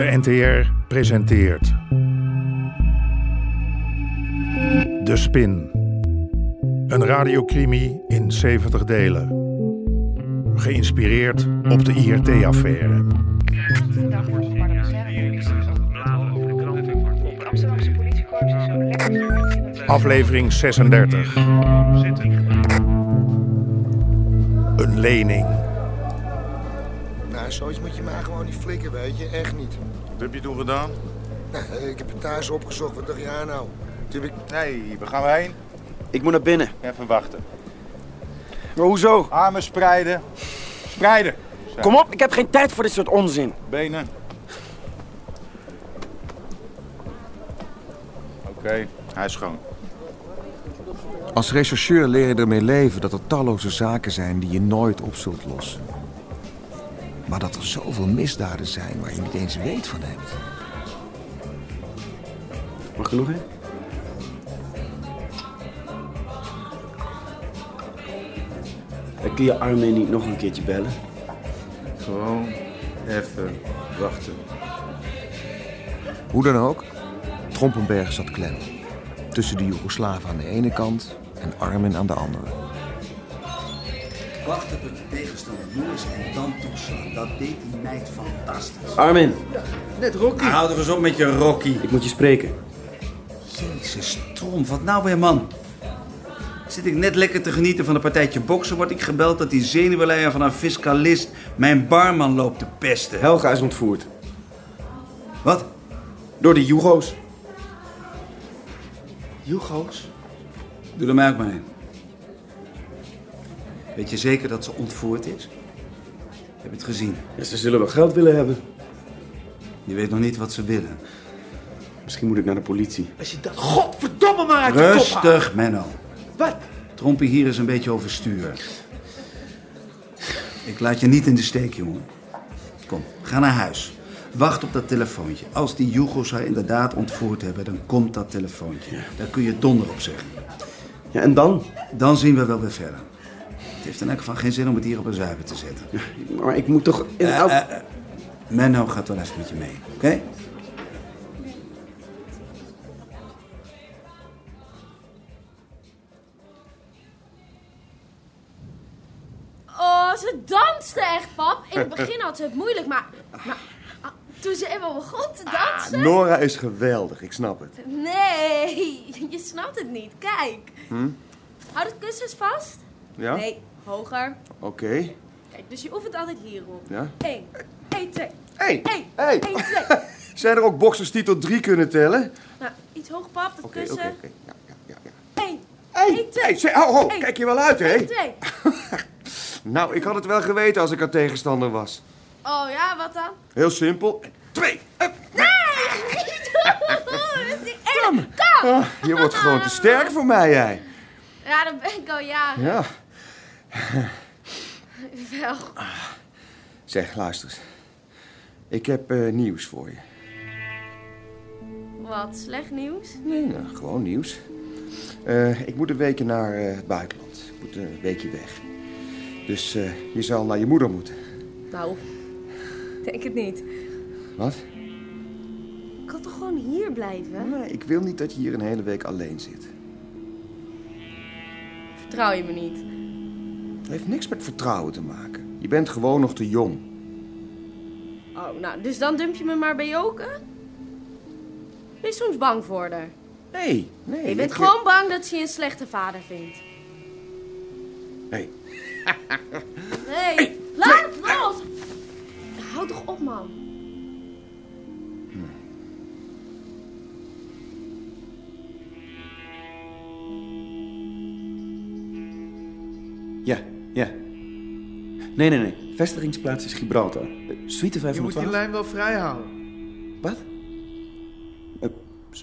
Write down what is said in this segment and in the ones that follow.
De NTR presenteert. De Spin. Een radiocrimi in 70 delen. Geïnspireerd op de IRT-affaire. Aflevering 36. Een lening. Zoiets moet je mij gewoon niet flikken, weet je. Echt niet. Wat heb je toen gedaan? Nou, ik heb het thuis opgezocht. Wat dacht aan nou? Toen heb ik... Nee, waar gaan we heen? Ik moet naar binnen. Even wachten. Maar hoezo? Armen spreiden. Spreiden. Zo. Kom op, ik heb geen tijd voor dit soort onzin. Benen. Oké, hij is schoon. Als rechercheur leer je ermee leven dat er talloze zaken zijn die je nooit op zult lossen. Maar dat er zoveel misdaden zijn waar je niet eens weet van hebt. Mag ik er nog een? Eh, Kun je Armin niet nog een keertje bellen? Gewoon even wachten. Hoe dan ook, Trompenberg zat klem. Tussen de Joegoslaven aan de ene kant en Armin aan de andere. Wachten tot je tegenstander moe is en dan toeslaan. Dat deed die meid fantastisch. Armin, Net Rocky. Houd er eens op met je Rocky. ik moet je spreken. Jezus, Tromp, wat nou weer, man? Zit ik net lekker te genieten van een partijtje boksen, word ik gebeld dat die zenuwleier van een fiscalist mijn barman loopt te pesten. Helga is ontvoerd. Wat? Door de Jugo's. Jugo's? Doe er mij ook maar in. Weet je zeker dat ze ontvoerd is? Heb je het gezien? Ja, ze zullen wel geld willen hebben. Je weet nog niet wat ze willen. Misschien moet ik naar de politie. Als je dat godverdomme maar uit kop. Rustig, Menno. Wat? Trompie hier is een beetje overstuur. Ik laat je niet in de steek, jongen. Kom, ga naar huis. Wacht op dat telefoontje. Als die Jugos haar inderdaad ontvoerd hebben, dan komt dat telefoontje. Daar kun je donder op zeggen. Ja, en dan? Dan zien we wel weer verder. Het heeft in elk geval geen zin om het hier op een zuiver te zetten. Maar ik moet toch in Eh, elk... eh, eh. Menno gaat wel even met je mee, oké? Oh, ze danste echt, pap. In het begin had ze het moeilijk, maar... maar ah, toen ze eenmaal begon te dansen... Nora is geweldig, ik snap het. Nee, je snapt het niet. Kijk. Hm? Hou de kussens vast. Ja? Nee, hoger. Oké. Kijk, dus je oefent altijd hierop. Ja. 1, 1, 2, Hey, 1, hey. 1, 2. Zijn er ook boxers die tot drie kunnen tellen? Nou, iets hoog, pap, dat Oké, kussen. oké, oké. Ja, ja, ja, ja. 1, Hey, 1, 2. hey, ho, ho, kijk je wel uit, hè? 1, 2. Nou, ik had het wel geweten als ik haar tegenstander was. Oh ja, wat dan? Heel simpel. Twee. Hup. Nee. Kom. Ah, je wordt gewoon te sterk voor mij, jij. Ja, dat ben ik al jaren. Ja. Wel. Zeg, luister eens. Ik heb eh, nieuws voor je. Wat, slecht nieuws? Nee, nou, gewoon nieuws. Eh, ik moet een weekje naar eh, het buitenland. Ik moet een weekje weg. Dus je zal naar je moeder moeten. Nou, denk het niet. Wat? Ik kan toch gewoon hier blijven? Nee, ik wil niet dat je hier een hele week alleen zit. Vertrouw je me niet? Heeft niks met vertrouwen te maken. Je bent gewoon nog te jong. Oh, nou, dus dan dump je me maar bij Joke? Ben je soms bang voor haar? Nee, nee. je bent gewoon bang dat ze je een slechte vader vindt. Hé, hey, laat het los! Houd toch op, man. Ja, ja. Nee, nee, nee. Vestigingsplaats is Gibraltar. Uh, Suite Je moet die 512. lijn wel vrij houden. Wat? Eh,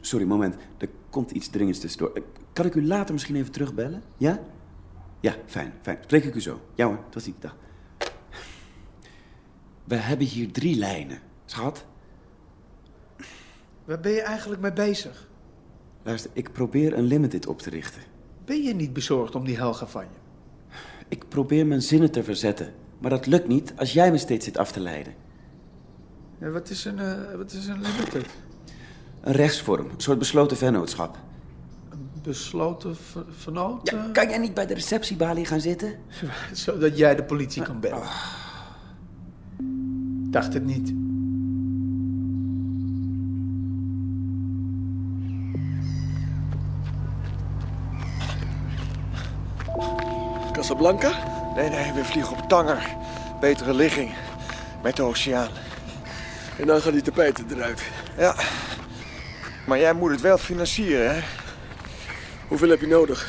sorry, moment. Er komt iets dringends tussendoor. Eh, kan ik u later misschien even terugbellen? Ja? Ja, fijn, fijn. Spreek ik u zo. Ja hoor, tot ziens. Dag. We hebben hier drie lijnen. Schat, Waar ben je eigenlijk mee bezig? luister, ik probeer een limited op te richten. Ben je niet bezorgd om die Helga van je? Ik probeer mijn zinnen te verzetten. Maar dat lukt niet als jij me steeds zit af te leiden. Ja, wat, is een, eh, wat is een limited? Een rechtsvorm, een soort besloten vennootschap. Besloten ver- vernoot? Ja, kan jij niet bij de receptiebalie gaan zitten? Zodat jij de politie kan bellen. Dacht het niet. Casablanca? Nee, nee, we vliegen op Tanger. Betere ligging. Met de oceaan. En dan gaan die tapijten eruit. Ja. Maar jij moet het wel financieren, hè? Hoeveel heb je nodig?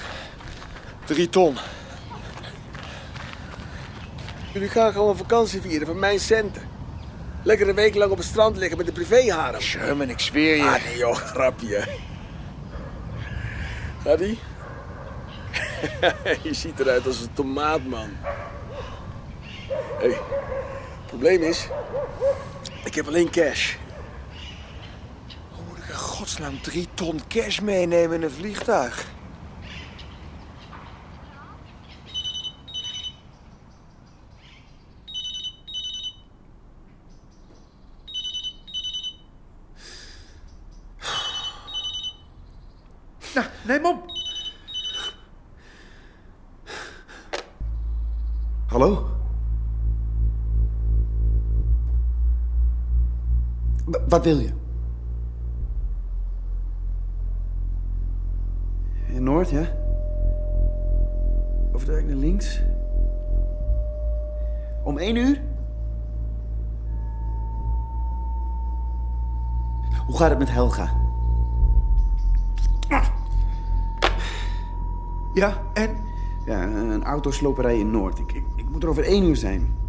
Drie ton. Jullie gaan gewoon vakantie vieren van mijn centen. Lekker een week lang op het strand liggen met de privéharem. Sherman, ik zweer je. Ah, nee joh, grapje. Gaat ie? je ziet eruit als een tomaat, man. Hé, hey, het probleem is... Ik heb alleen cash. Hoe moet ik in godsnaam drie ton cash meenemen in een vliegtuig? Nou, neem op. Hallo? Wat wil je? In Noord, ja? Over de naar links? Om één uur? Hoe gaat het met Helga? Ja, en? Ja, een autosloperij in Noord. Ik, ik, ik moet er over één uur zijn.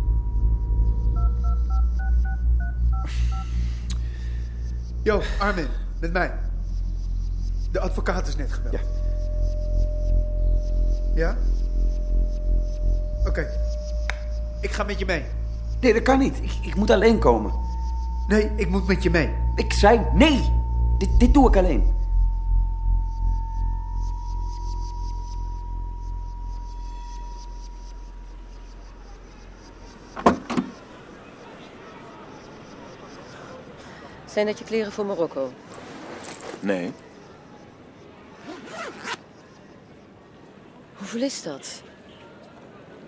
Yo, Armin, met mij. De advocaat is net gebeld. Ja. Ja? Oké. Ik ga met je mee. Nee, dat kan niet. Ik, ik moet alleen komen. Nee, ik moet met je mee. Ik zei nee. Dit, dit doe ik alleen. Zijn dat je kleren voor Marokko? Nee. Hoeveel is dat?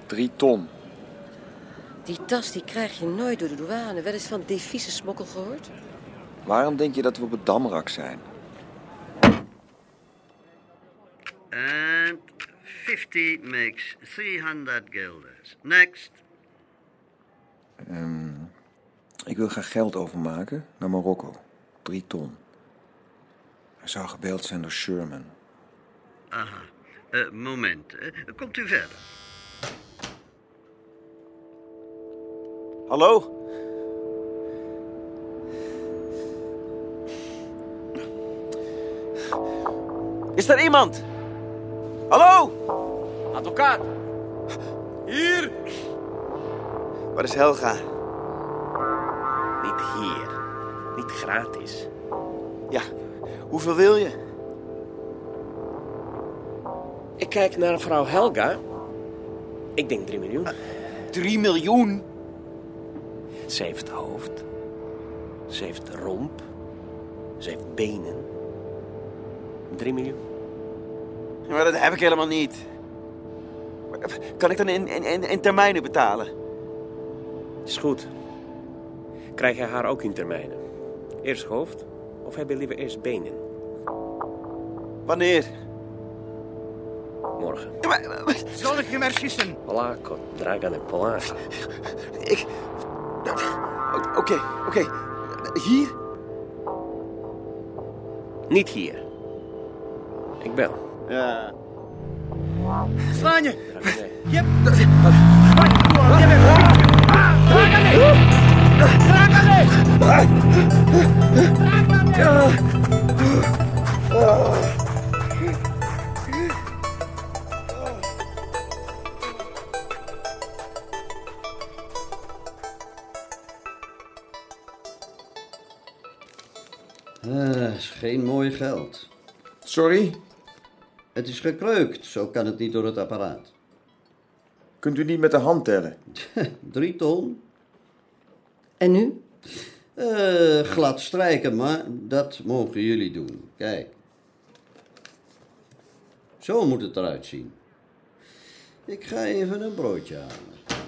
Drie ton. Die tas die krijg je nooit door de douane. Wel eens van devieze smokkel gehoord? Waarom denk je dat we op het Damrak zijn? And 50 makes 300 guilders. Next. Ehm, ik wil graag geld overmaken naar Marokko. Drie ton. Hij zou gebeld zijn door Sherman. Aha. Eh, moment. Eh, komt u verder. Hallo? Is er iemand? Hallo? Advocaat. Hier. Waar is Helga? Niet gratis. Ja, hoeveel wil je? Ik kijk naar vrouw Helga. Ik denk 3 miljoen. 3 miljoen? Ze heeft hoofd. Ze heeft romp. Ze heeft benen. 3 miljoen. Maar dat heb ik helemaal niet. Kan ik dan in, in, in, in termijnen betalen? Is goed. Krijg jij haar ook in termijnen? Eerst hoofd of heb je liever eerst benen? Wanneer? Morgen. Zal ik je maar schissen? Polako, Dragan en Polaka. Ik... Oké, oké. Hier? Niet hier. Ik bel. Ja. Slaan je! Yep. Eh, is geen mooi geld. Sorry? Het is gekreukt, zo kan het niet door het apparaat. Kunt u niet met de hand tellen? Drie ton? En nu? Eh, glad strijken, maar dat mogen jullie doen. Kijk. Zo moet het eruit zien. Ik ga even een broodje halen.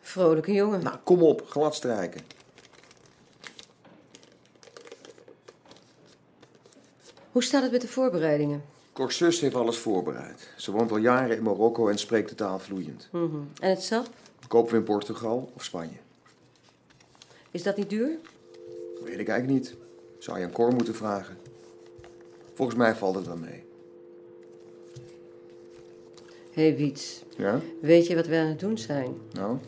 Vrolijke jongen. Nou, kom op, glad strijken. Hoe staat het met de voorbereidingen? Corsus heeft alles voorbereid. Ze woont al jaren in Marokko en spreekt de taal vloeiend. Mhm. En het sap? Kopen we in Portugal of Spanje? Is dat niet duur? Weet ik eigenlijk niet. Zou je aan Cor moeten vragen. Volgens mij valt het wel mee. Hé hey, Wiets, Ja? weet je wat wij aan het doen zijn? Nou?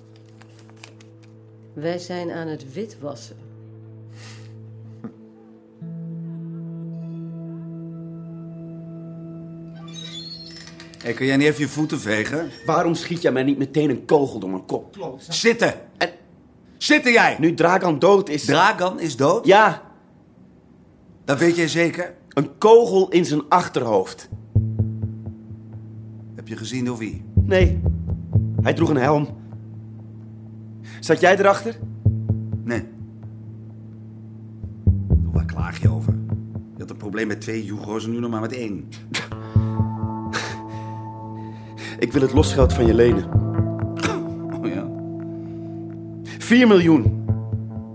Wij zijn aan het witwassen. Hé, kun jij niet even je voeten vegen? Waarom schiet jij mij niet meteen een kogel door mijn kop? Zitten! Zitten jij! Nu Dragan dood is... Dragan is dood? Ja. Dat weet jij zeker? Een kogel in zijn achterhoofd. Heb je gezien door wie? Nee. Hij droeg een helm. Zat jij erachter? Nee. Waar klaag je over? Je had een probleem met twee Jugo's en nu nog maar met één. Ik wil het losgeld van je lenen. Oh ja? 4 miljoen.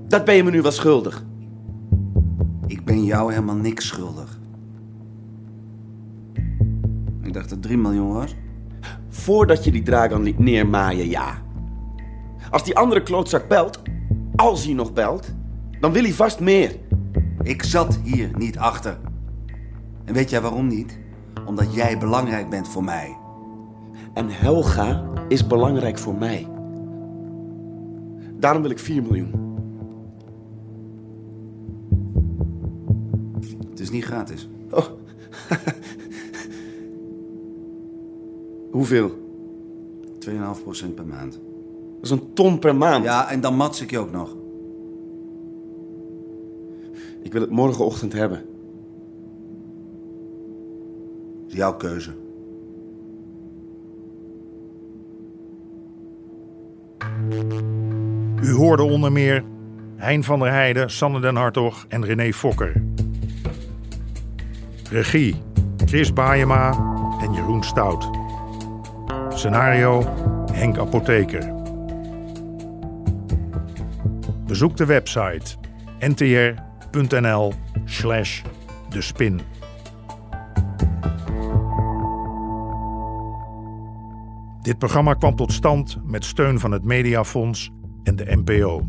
Dat ben je me nu wel schuldig. Ik ben jou helemaal niks schuldig. Ik dacht dat 3 miljoen was. Voordat je die Dragan liet neermaaien, ja. Als die andere klootzak belt, als hij nog belt, dan wil hij vast meer. Ik zat hier niet achter. En weet jij waarom niet? Omdat jij belangrijk bent voor mij. En Helga is belangrijk voor mij. Daarom wil ik 4 miljoen. Het is niet gratis. Oh. Hoeveel? 2,5% per maand. Dat is een ton per maand. Ja, en dan mats ik je ook nog. Ik wil het morgenochtend hebben. is jouw keuze. U hoorde onder meer Hein van der Heijden, Sanne den Hartog en René Fokker. Regie Chris Baayema en Jeroen Stout. Scenario Henk Apotheker. Bezoek de website ntr.nl slash de spin. Dit programma kwam tot stand met steun van het Mediafonds en de NPO.